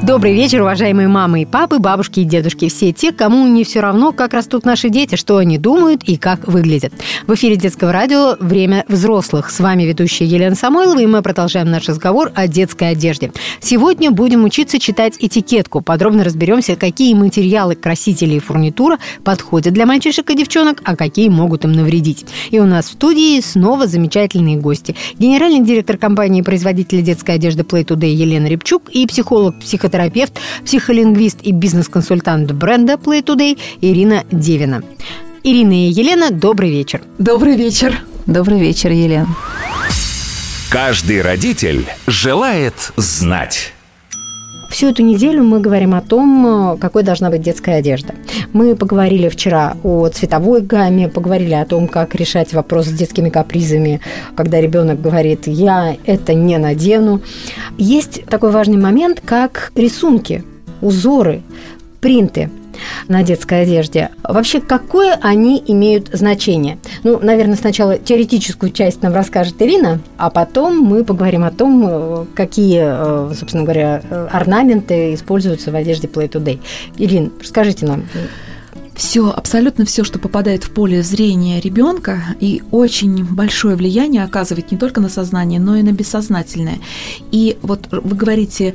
Добрый вечер, уважаемые мамы и папы, бабушки и дедушки. Все те, кому не все равно, как растут наши дети, что они думают и как выглядят. В эфире детского радио «Время взрослых». С вами ведущая Елена Самойлова, и мы продолжаем наш разговор о детской одежде. Сегодня будем учиться читать этикетку. Подробно разберемся, какие материалы, красители и фурнитура подходят для мальчишек и девчонок, а какие могут им навредить. И у нас в студии снова замечательные гости. Генеральный директор компании-производителя детской одежды Play Today Елена Рябчук и психолог-психотерапевт психотерапевт, психолингвист и бизнес-консультант бренда Play Today Ирина Девина. Ирина и Елена, добрый вечер. Добрый вечер. Добрый вечер, Елена. Каждый родитель желает знать. Всю эту неделю мы говорим о том, какой должна быть детская одежда. Мы поговорили вчера о цветовой гамме, поговорили о том, как решать вопрос с детскими капризами, когда ребенок говорит «я это не надену». Есть такой важный момент, как рисунки, узоры, принты на детской одежде. Вообще, какое они имеют значение? Ну, наверное, сначала теоретическую часть нам расскажет Ирина, а потом мы поговорим о том, э, какие, э, собственно говоря, э, орнаменты используются в одежде Play Today. Ирин, расскажите нам. Все, абсолютно все, что попадает в поле зрения ребенка и очень большое влияние оказывает не только на сознание, но и на бессознательное. И вот вы говорите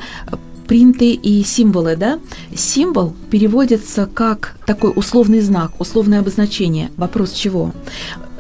принты и символы, да? Символ переводится как такой условный знак, условное обозначение. Вопрос чего?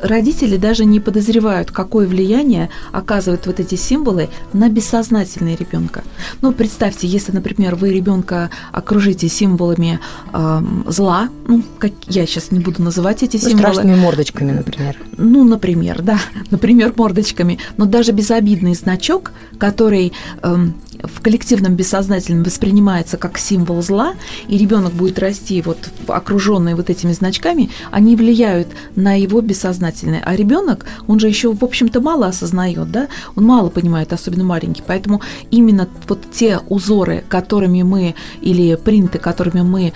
родители даже не подозревают, какое влияние оказывают вот эти символы на бессознательное ребенка. Ну, представьте, если, например, вы ребенка окружите символами э, зла, ну, как я сейчас не буду называть эти ну, символы. Страшными мордочками, например. Ну, например, да, например, мордочками. Но даже безобидный значок, который э, в коллективном бессознательном воспринимается как символ зла, и ребенок будет расти вот окруженный вот этими значками, они влияют на его бессознательное. А ребенок, он же еще, в общем-то, мало осознает, да, он мало понимает, особенно маленький. Поэтому именно вот те узоры, которыми мы, или принты, которыми мы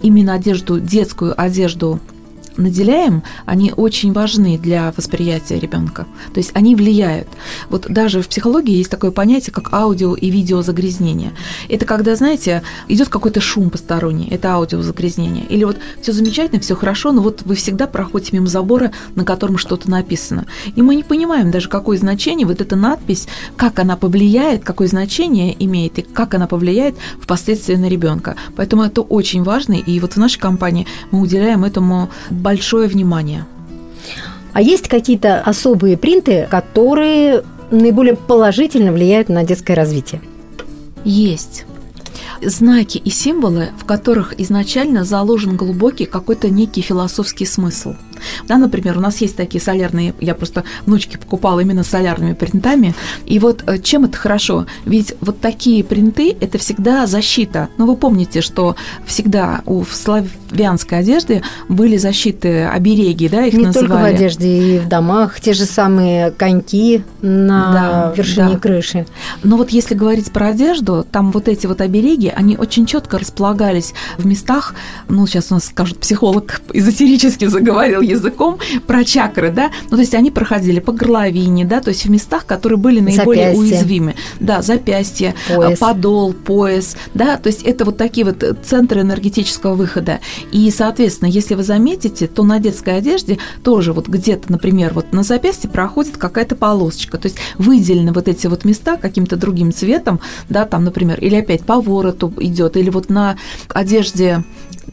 именно одежду, детскую одежду наделяем, они очень важны для восприятия ребенка. То есть они влияют. Вот даже в психологии есть такое понятие, как аудио и видеозагрязнение. Это когда, знаете, идет какой-то шум посторонний, это аудиозагрязнение. Или вот все замечательно, все хорошо, но вот вы всегда проходите мимо забора, на котором что-то написано. И мы не понимаем даже, какое значение вот эта надпись, как она повлияет, какое значение имеет и как она повлияет впоследствии на ребенка. Поэтому это очень важно. И вот в нашей компании мы уделяем этому большое внимание. А есть какие-то особые принты, которые наиболее положительно влияют на детское развитие? Есть знаки и символы, в которых изначально заложен глубокий какой-то некий философский смысл – да, например, у нас есть такие солярные, я просто внучки покупала именно солярными принтами. И вот э, чем это хорошо? Ведь вот такие принты – это всегда защита. Но вы помните, что всегда у славянской одежды были защиты, обереги, да, их Не называли. только в одежде, и в домах. Те же самые коньки на да, вершине да. крыши. Но вот если говорить про одежду, там вот эти вот обереги, они очень четко располагались в местах, ну, сейчас у нас скажут, психолог эзотерически заговорил языком про чакры, да, ну, то есть они проходили по горловине, да, то есть в местах, которые были наиболее запястье. уязвимы. Да, запястье, пояс. подол, пояс, да, то есть это вот такие вот центры энергетического выхода. И, соответственно, если вы заметите, то на детской одежде тоже вот где-то, например, вот на запястье проходит какая-то полосочка, то есть выделены вот эти вот места каким-то другим цветом, да, там, например, или опять по вороту идет, или вот на одежде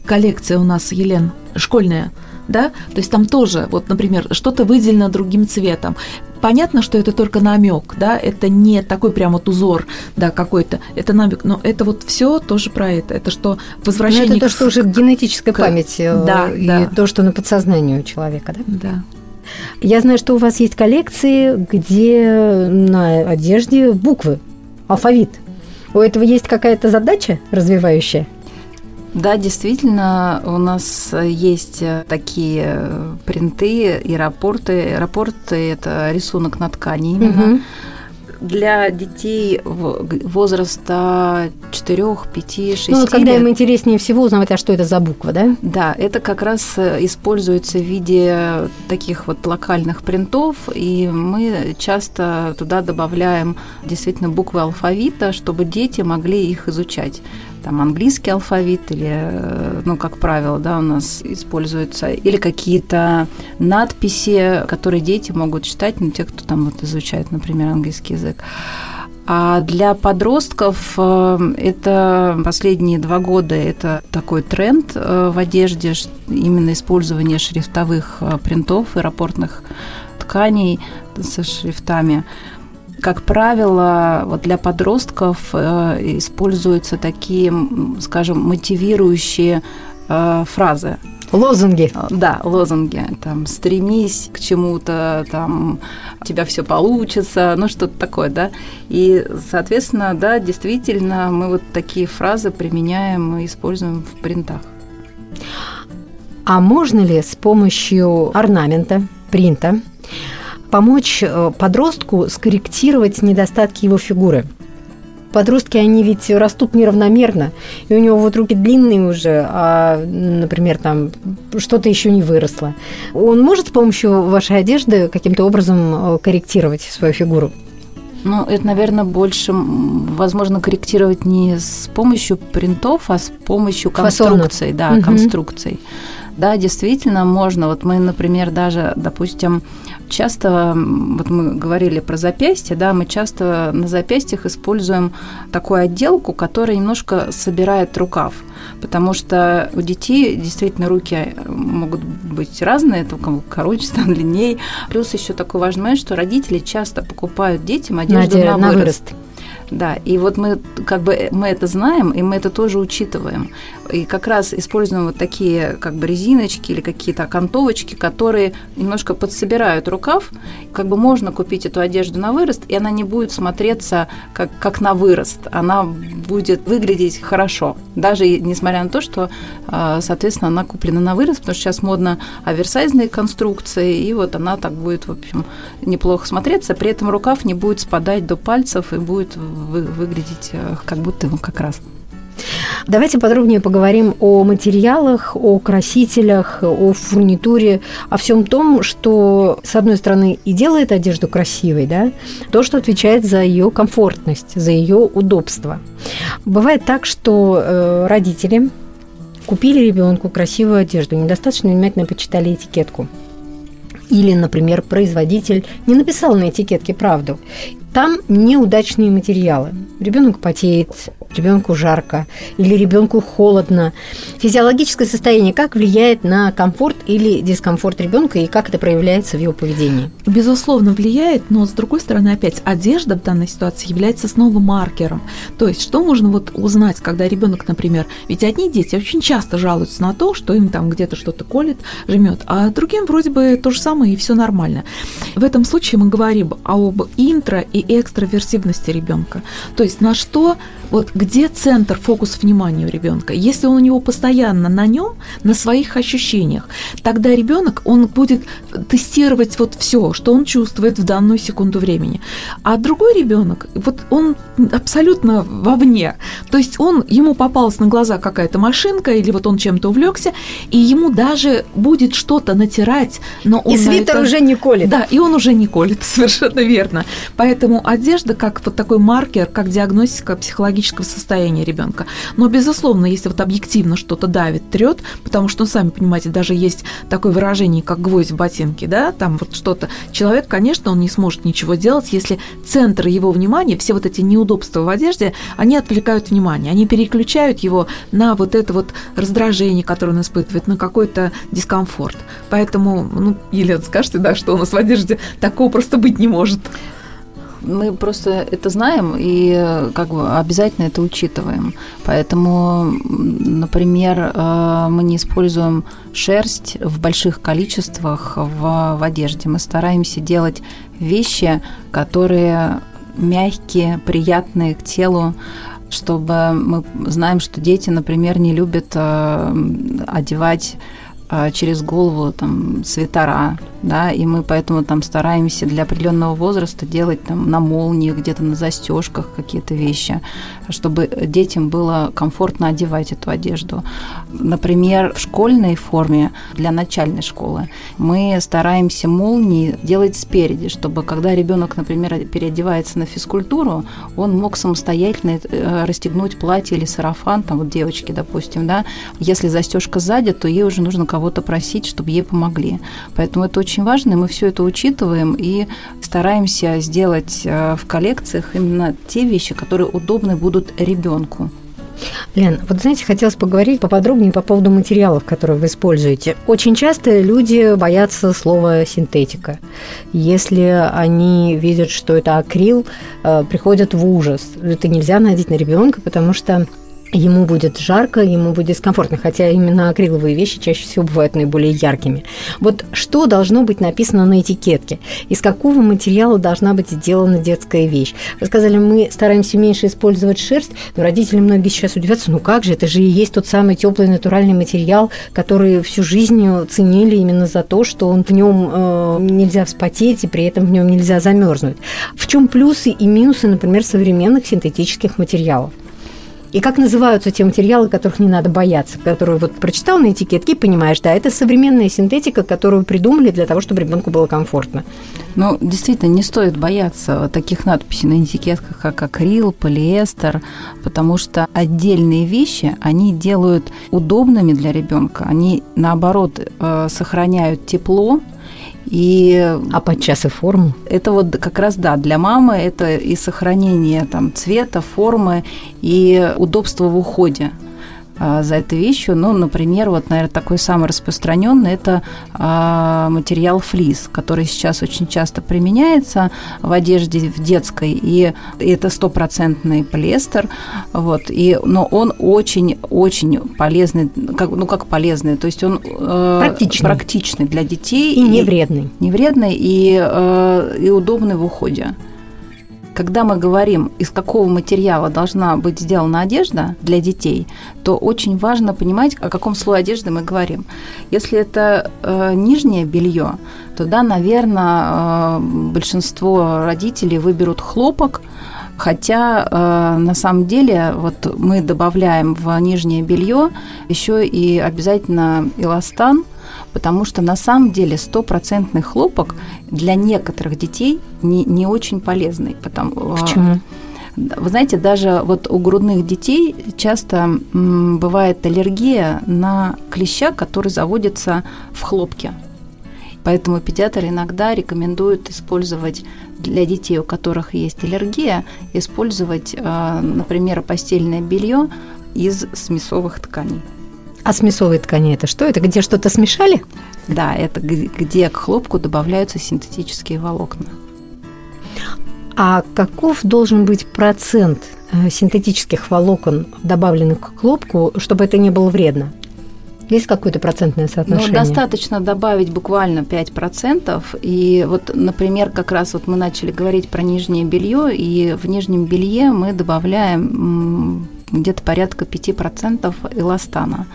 коллекция у нас, Елен, школьная, да, то есть там тоже, вот, например, что-то выделено другим цветом. Понятно, что это только намек, да, это не такой прям вот узор, да, какой-то, это намек, но это вот все тоже про это, это что возвращение. Но это то, что уже генетическая к... память э, да, и да. то, что на подсознании у человека, да? Да. Я знаю, что у вас есть коллекции, где на одежде буквы, алфавит. У этого есть какая-то задача развивающая? Да, действительно, у нас есть такие принты и рапорты. Рапорты – это рисунок на ткани именно. Угу. для детей возраста 4, 5, 6 Ну, вот когда им интереснее всего узнавать, а что это за буква, да? Да, это как раз э, используется в виде таких вот локальных принтов, и мы часто туда добавляем действительно буквы алфавита, чтобы дети могли их изучать там английский алфавит или, э, ну, как правило, да, у нас используются, или какие-то надписи, которые дети могут читать, ну, те, кто там вот изучает, например, английский язык. А для подростков э, это последние два года это такой тренд э, в одежде, именно использование шрифтовых принтов и рапортных тканей со шрифтами. Как правило, вот для подростков э, используются такие, скажем, мотивирующие э, фразы. Лозунги. Э, да, лозунги. Там стремись к чему-то, там у тебя все получится, ну что-то такое, да. И, соответственно, да, действительно, мы вот такие фразы применяем и используем в принтах. А можно ли с помощью орнамента, принта помочь э, подростку скорректировать недостатки его фигуры. Подростки, они ведь растут неравномерно, и у него вот руки длинные уже, а, например, там что-то еще не выросло. Он может с помощью вашей одежды каким-то образом э, корректировать свою фигуру? Ну, это, наверное, больше возможно корректировать не с помощью принтов, а с помощью конструкций. Да, угу. конструкций. Да, действительно, можно. Вот мы, например, даже, допустим, часто, вот мы говорили про запястье, да, мы часто на запястьях используем такую отделку, которая немножко собирает рукав, потому что у детей действительно руки могут быть разные, только короче, там длиннее. Плюс еще такой важный момент, что родители часто покупают детям одежду на, на вырост. вырост. Да, и вот мы как бы мы это знаем, и мы это тоже учитываем. И как раз используем вот такие как бы резиночки или какие-то окантовочки, которые немножко подсобирают рукав. Как бы можно купить эту одежду на вырост, и она не будет смотреться как, как на вырост. Она будет выглядеть хорошо, даже несмотря на то, что, а, соответственно, она куплена на вырост, потому что сейчас модно оверсайзные конструкции, и вот она так будет, в общем, неплохо смотреться. При этом рукав не будет спадать до пальцев и будет вы, выглядеть э, как будто его как раз. Давайте подробнее поговорим о материалах, о красителях, о фурнитуре, о всем том, что, с одной стороны, и делает одежду красивой, да, то, что отвечает за ее комфортность, за ее удобство. Бывает так, что э, родители купили ребенку красивую одежду, недостаточно внимательно почитали этикетку. Или, например, производитель не написал на этикетке правду. Там неудачные материалы. Ребенок потеет, ребенку жарко или ребенку холодно. Физиологическое состояние как влияет на комфорт или дискомфорт ребенка и как это проявляется в его поведении? Безусловно, влияет, но с другой стороны, опять одежда в данной ситуации является снова маркером. То есть, что можно вот узнать, когда ребенок, например, ведь одни дети очень часто жалуются на то, что им там где-то что-то колет, жмет, а другим вроде бы то же самое и все нормально. В этом случае мы говорим об интро и экстраверсивности ребенка. То есть на что, вот где центр, фокус внимания у ребенка. Если он у него постоянно на нем, на своих ощущениях, тогда ребенок, он будет тестировать вот все, что он чувствует в данную секунду времени. А другой ребенок, вот он абсолютно вовне. То есть он, ему попалась на глаза какая-то машинка, или вот он чем-то увлекся, и ему даже будет что-то натирать, но он... И свитер это... уже не колет. Да, и он уже не колет, совершенно верно. Поэтому одежда как вот такой маркер, как диагностика психологического состояния ребенка. Но, безусловно, если вот объективно что-то давит, трет, потому что, ну, сами понимаете, даже есть такое выражение, как гвоздь в ботинке, да, там вот что-то. Человек, конечно, он не сможет ничего делать, если центр его внимания, все вот эти неудобства в одежде, они отвлекают внимание, они переключают его на вот это вот раздражение, которое он испытывает, на какой-то дискомфорт. Поэтому, ну, Елена, скажете, да, что у нас в одежде такого просто быть не может мы просто это знаем и как бы обязательно это учитываем. Поэтому, например, э, мы не используем шерсть в больших количествах в, в одежде. Мы стараемся делать вещи, которые мягкие, приятные к телу, чтобы мы знаем, что дети, например, не любят э, одевать э, через голову там свитера да, и мы поэтому там стараемся для определенного возраста делать там на молнии, где-то на застежках какие-то вещи, чтобы детям было комфортно одевать эту одежду. Например, в школьной форме для начальной школы мы стараемся молнии делать спереди, чтобы когда ребенок, например, переодевается на физкультуру, он мог самостоятельно э, расстегнуть платье или сарафан, там вот девочки, допустим, да, если застежка сзади, то ей уже нужно кого-то просить, чтобы ей помогли. Поэтому это очень важно, и мы все это учитываем и стараемся сделать э, в коллекциях именно те вещи, которые удобны будут ребенку. Лен, вот знаете, хотелось поговорить поподробнее по поводу материалов, которые вы используете. Очень часто люди боятся слова синтетика. Если они видят, что это акрил, э, приходят в ужас. Это нельзя надеть на ребенка, потому что ему будет жарко, ему будет дискомфортно, хотя именно акриловые вещи чаще всего бывают наиболее яркими. Вот что должно быть написано на этикетке? Из какого материала должна быть сделана детская вещь? Вы сказали, мы стараемся меньше использовать шерсть, но родители многие сейчас удивятся, ну как же, это же и есть тот самый теплый натуральный материал, который всю жизнь ценили именно за то, что он в нем э, нельзя вспотеть и при этом в нем нельзя замерзнуть. В чем плюсы и минусы, например, современных синтетических материалов? И как называются те материалы, которых не надо бояться, которые вот прочитал на этикетке понимаешь, да, это современная синтетика, которую придумали для того, чтобы ребенку было комфортно. Ну, действительно, не стоит бояться таких надписей на этикетках, как акрил, полиэстер, потому что отдельные вещи, они делают удобными для ребенка, они, наоборот, э, сохраняют тепло, и а подчас и форму? Это вот как раз, да, для мамы это и сохранение там цвета, формы, и удобство в уходе. А, за этой вещью. Ну, например, вот, наверное, такой самый распространенный это а, материал флис, который сейчас очень часто применяется в одежде в детской, и это стопроцентный полиэстер, вот, и, но он очень-очень полезный, как, ну, как полезный, то есть он э, практичный. практичный для детей. И, и не вредный. Не вредный и, э, и удобный в уходе. Когда мы говорим, из какого материала должна быть сделана одежда для детей, то очень важно понимать, о каком слое одежды мы говорим. Если это э, нижнее белье, то да, наверное, э, большинство родителей выберут хлопок, Хотя э, на самом деле вот мы добавляем в нижнее белье еще и обязательно эластан, потому что на самом деле стопроцентный хлопок для некоторых детей не, не очень полезный. Потому, а, Почему? Вы знаете, даже вот у грудных детей часто бывает аллергия на клеща, который заводится в хлопке. Поэтому педиатр иногда рекомендует использовать для детей, у которых есть аллергия, использовать, а, например, постельное белье из смесовых тканей. А смесовые ткани это что? Это где что-то смешали? Да, это где к хлопку добавляются синтетические волокна. А каков должен быть процент э, синтетических волокон, добавленных к хлопку, чтобы это не было вредно? Есть какое-то процентное соотношение? Ну, достаточно добавить буквально 5%. И вот, например, как раз вот мы начали говорить про нижнее белье, и в нижнем белье мы добавляем где-то порядка 5% эластана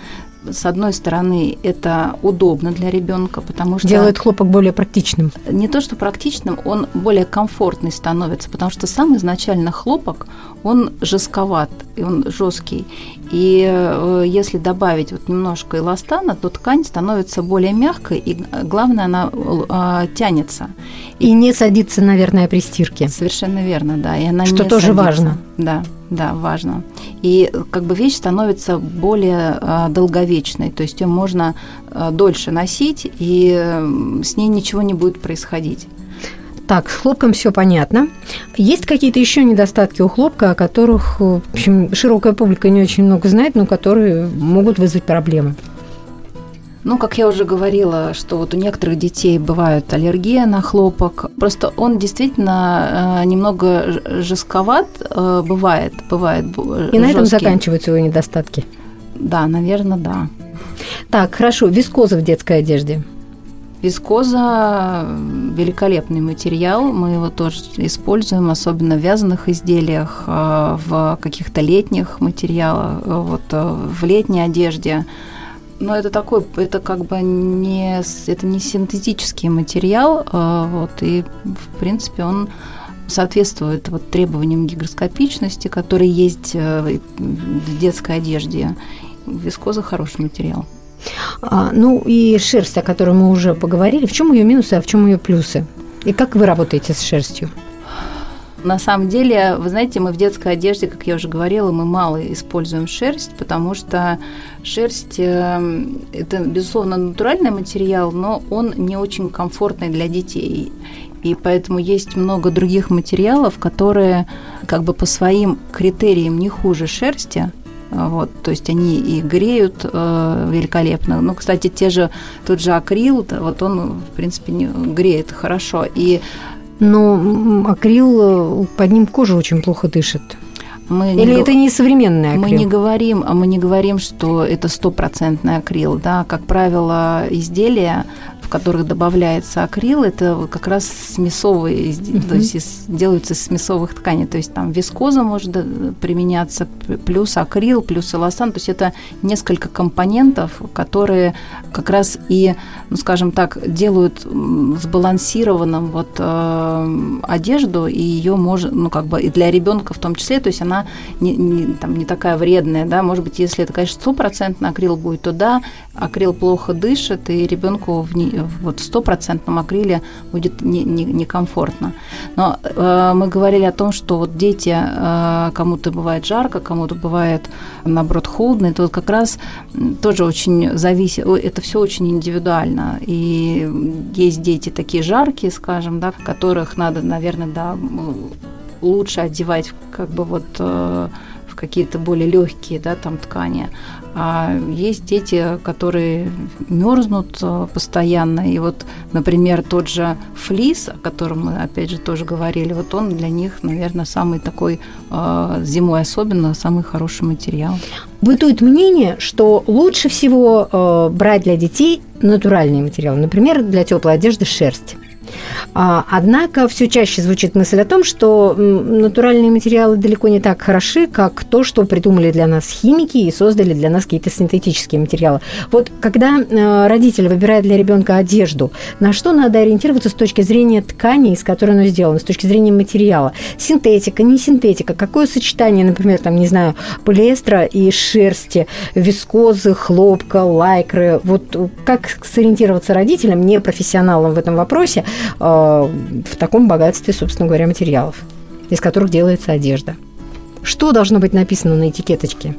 с одной стороны, это удобно для ребенка, потому что... Делает хлопок более практичным. Не то, что практичным, он более комфортный становится, потому что сам изначально хлопок, он жестковат, и он жесткий. И э, если добавить вот немножко эластана, то ткань становится более мягкой, и главное, она э, тянется. И, не садится, наверное, при стирке. Совершенно верно, да. И она что тоже садится. важно. Да, да, важно. И как бы вещь становится более э, долговечной, то есть ее можно э, дольше носить, и э, с ней ничего не будет происходить. Так, с хлопком все понятно. Есть какие-то еще недостатки у хлопка, о которых, в общем, широкая публика не очень много знает, но которые могут вызвать проблемы? Ну, как я уже говорила, что вот у некоторых детей бывает аллергия на хлопок. Просто он действительно э, немного жестковат, э, бывает, бывает. И на этом заканчиваются его недостатки. Да, наверное, да. Так, хорошо. Вискоза в детской одежде. Вискоза – великолепный материал, мы его тоже используем, особенно в вязаных изделиях, э, в каких-то летних материалах, вот в летней одежде. Но это такой, это как бы не, это не синтетический материал, вот, и, в принципе, он соответствует вот требованиям гигроскопичности, которые есть э, в детской одежде. Вискоза хороший материал. А, ну и шерсть, о которой мы уже поговорили, в чем ее минусы, а в чем ее плюсы? И как вы работаете с шерстью? На самом деле, вы знаете, мы в детской одежде, как я уже говорила, мы мало используем шерсть, потому что шерсть э, – это, безусловно, натуральный материал, но он не очень комфортный для детей. И поэтому есть много других материалов, которые как бы по своим критериям не хуже шерсти, вот, то есть они и греют э, великолепно. Ну, кстати, те же, тот же акрил, вот он, в принципе, не, греет хорошо. И но акрил, э, под ним кожа очень плохо дышит. Мы Или не, это не современный акрил? Мы не говорим, мы не говорим, что это стопроцентный акрил, да. Как правило, изделия которых добавляется акрил, это как раз смесовые, uh-huh. то есть из, делаются из смесовых тканей. То есть там вискоза может применяться, плюс акрил, плюс эластан. То есть это несколько компонентов, которые как раз и, ну, скажем так, делают сбалансированным вот э, одежду, и ее можно, ну, как бы и для ребенка в том числе, то есть она не, не, там, не такая вредная, да, может быть, если это, конечно, стопроцентно акрил будет, то да, акрил плохо дышит, и ребенку в, не, вот в стопроцентном акриле будет некомфортно. Не, не Но э, мы говорили о том, что вот дети, э, кому-то бывает жарко, кому-то бывает, наоборот, холодно. Это вот как раз тоже очень зависит, это все очень индивидуально. И есть дети такие жаркие, скажем, да, которых надо, наверное, да, лучше одевать как бы вот э, в какие-то более легкие да, там ткани. А есть дети, которые мерзнут э, постоянно. И вот, например, тот же флис, о котором мы, опять же, тоже говорили, вот он для них, наверное, самый такой, э, зимой особенно, самый хороший материал. Бытует мнение, что лучше всего э, брать для детей натуральные материалы. Например, для теплой одежды шерсть. А, однако все чаще звучит мысль о том, что натуральные материалы далеко не так хороши, как то, что придумали для нас химики и создали для нас какие-то синтетические материалы. Вот когда э, родитель выбирает для ребенка одежду, на что надо ориентироваться с точки зрения ткани, из которой оно сделано, с точки зрения материала? Синтетика, не синтетика, какое сочетание, например, там, не знаю, полиэстера и шерсти, вискозы, хлопка, лайкры. Вот как сориентироваться родителям, не профессионалам в этом вопросе, в таком богатстве, собственно говоря, материалов, из которых делается одежда. Что должно быть написано на этикеточке?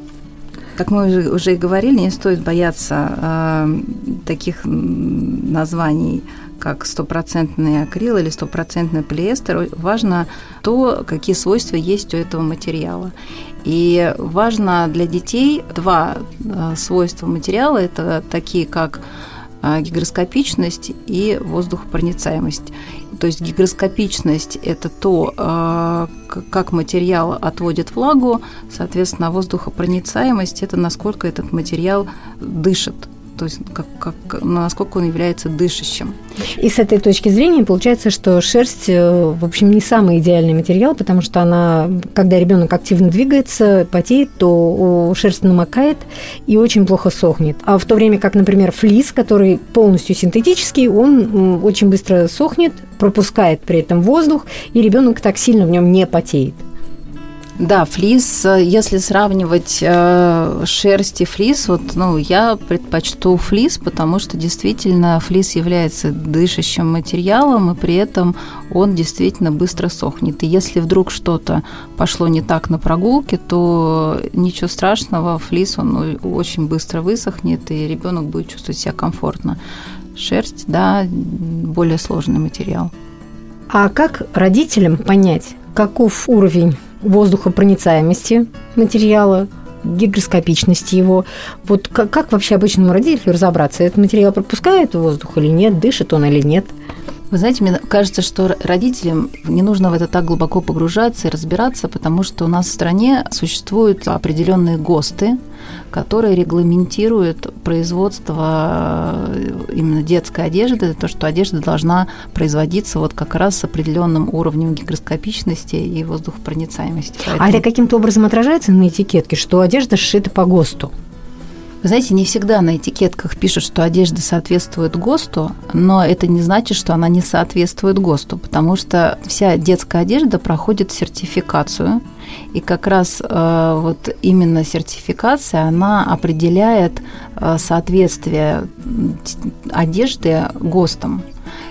Как мы уже, и говорили, не стоит бояться э, таких названий, как стопроцентный акрил или стопроцентный полиэстер. Важно то, какие свойства есть у этого материала. И важно для детей два э, свойства материала. Это такие, как гигроскопичность и воздухопроницаемость. То есть гигроскопичность – это то, а, как материал отводит влагу, соответственно, воздухопроницаемость – это насколько этот материал дышит то есть как, как, насколько он является дышащим. И с этой точки зрения получается, что шерсть, э, в общем, не самый идеальный материал, потому что она, когда ребенок активно двигается, потеет, то шерсть намокает и очень плохо сохнет. А в то время как, например, флис, который полностью синтетический, он очень быстро сохнет, пропускает при этом воздух, и ребенок так сильно в нем не потеет. Да, флис, если сравнивать э, шерсть и флис, вот, ну, я предпочту флис, потому что действительно флис является дышащим материалом, и при этом он действительно быстро сохнет. И если вдруг что-то пошло не так на прогулке, то ничего страшного, флис он очень быстро высохнет, и ребенок будет чувствовать себя комфортно. Шерсть, да, более сложный материал. А как родителям понять, каков уровень воздухопроницаемости материала, гигроскопичности его. Вот как, как вообще обычному родителю разобраться, этот материал пропускает воздух или нет, дышит он или нет? Вы знаете, мне кажется, что родителям не нужно в это так глубоко погружаться и разбираться, потому что у нас в стране существуют определенные ГОСТы, которые регламентируют производство э, именно детской одежды, то, что одежда должна производиться вот как раз с определенным уровнем гигроскопичности и воздухопроницаемости. Поэтому... А это каким-то образом отражается на этикетке, что одежда сшита по ГОСТу? Вы знаете, не всегда на этикетках пишут, что одежда соответствует ГОСТу, но это не значит, что она не соответствует ГОСТу, потому что вся детская одежда проходит сертификацию, и как раз э, вот именно сертификация, она определяет э, соответствие одежды ГОСТам.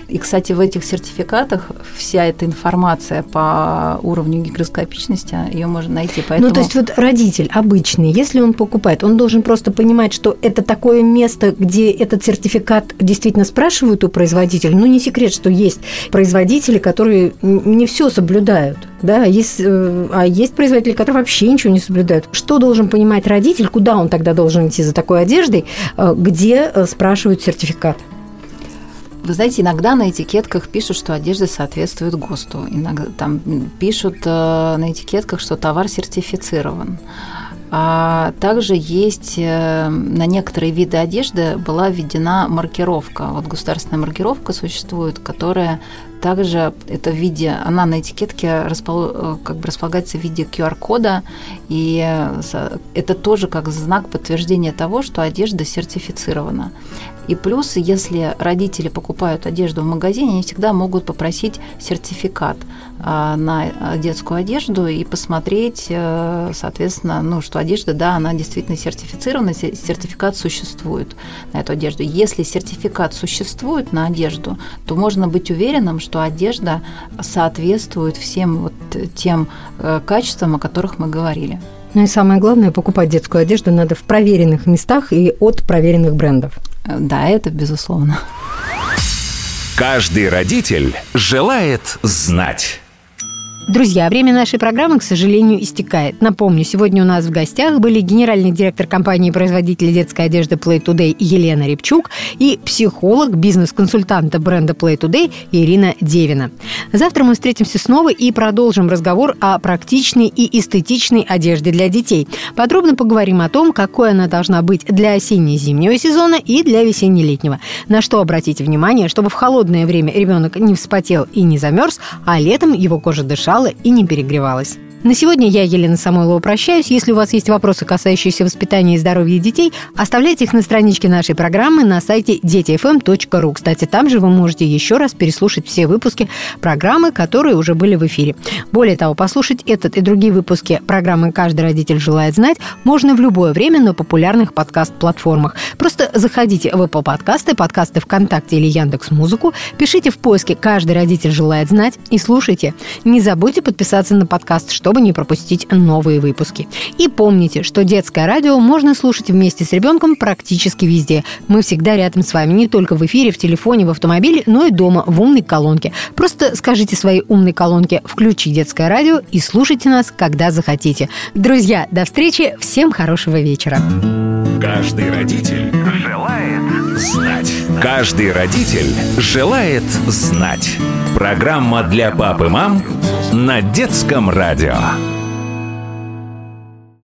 И, кстати, в этих сертификатах вся эта информация по уровню гигроскопичности, ее можно найти. Поэтому... Ну, то есть вот родитель обычный, если он покупает, он должен просто понимать, что это такое место, где этот сертификат действительно спрашивают у производителя. Ну, не секрет, что есть производители, которые не все соблюдают. Да, есть, э, а есть производители, которые вообще ничего не соблюдают. Что должен понимать родитель, куда он тогда должен идти за такой одеждой, э, где э, спрашивают сертификат? Вы знаете, иногда на этикетках пишут, что одежда соответствует ГОСТу. Иногда там пишут э, на этикетках, что товар сертифицирован. А также есть э, на некоторые виды одежды была введена маркировка. Вот государственная маркировка существует, которая также это в виде, она на этикетке распол, э, как бы располагается в виде QR-кода, и э, это тоже как знак подтверждения того, что одежда сертифицирована. И плюс, если родители покупают одежду в магазине, они всегда могут попросить сертификат а, на детскую одежду и посмотреть, э, соответственно, ну, что одежда, да, она действительно сертифицирована, сертификат существует на эту одежду. Если сертификат существует на одежду, то можно быть уверенным, что что одежда соответствует всем вот тем э, качествам, о которых мы говорили. Ну и самое главное, покупать детскую одежду надо в проверенных местах и от проверенных брендов. Э, да, это безусловно. Каждый родитель желает знать. Друзья, время нашей программы, к сожалению, истекает. Напомню, сегодня у нас в гостях были генеральный директор компании-производителя детской одежды Play Today Елена Репчук и психолог, бизнес-консультанта бренда Play Today Ирина Девина. Завтра мы встретимся снова и продолжим разговор о практичной и эстетичной одежде для детей. Подробно поговорим о том, какой она должна быть для осенне-зимнего сезона и для весенне-летнего. На что обратите внимание, чтобы в холодное время ребенок не вспотел и не замерз, а летом его кожа дышала дышала и не перегревалась. На сегодня я, Елена Самойлова, прощаюсь. Если у вас есть вопросы, касающиеся воспитания и здоровья детей, оставляйте их на страничке нашей программы на сайте детифм.ру. Кстати, там же вы можете еще раз переслушать все выпуски программы, которые уже были в эфире. Более того, послушать этот и другие выпуски программы «Каждый родитель желает знать» можно в любое время на популярных подкаст-платформах. Просто заходите в Apple подкасты, подкасты ВКонтакте или Яндекс Музыку, пишите в поиске «Каждый родитель желает знать» и слушайте. Не забудьте подписаться на подкаст, чтобы чтобы не пропустить новые выпуски. И помните, что детское радио можно слушать вместе с ребенком практически везде. Мы всегда рядом с вами, не только в эфире, в телефоне, в автомобиле, но и дома, в умной колонке. Просто скажите своей умной колонке «Включи детское радио» и слушайте нас, когда захотите. Друзья, до встречи, всем хорошего вечера. Каждый родитель желает знать. Каждый родитель желает знать. Программа для пап и мам на детском радио.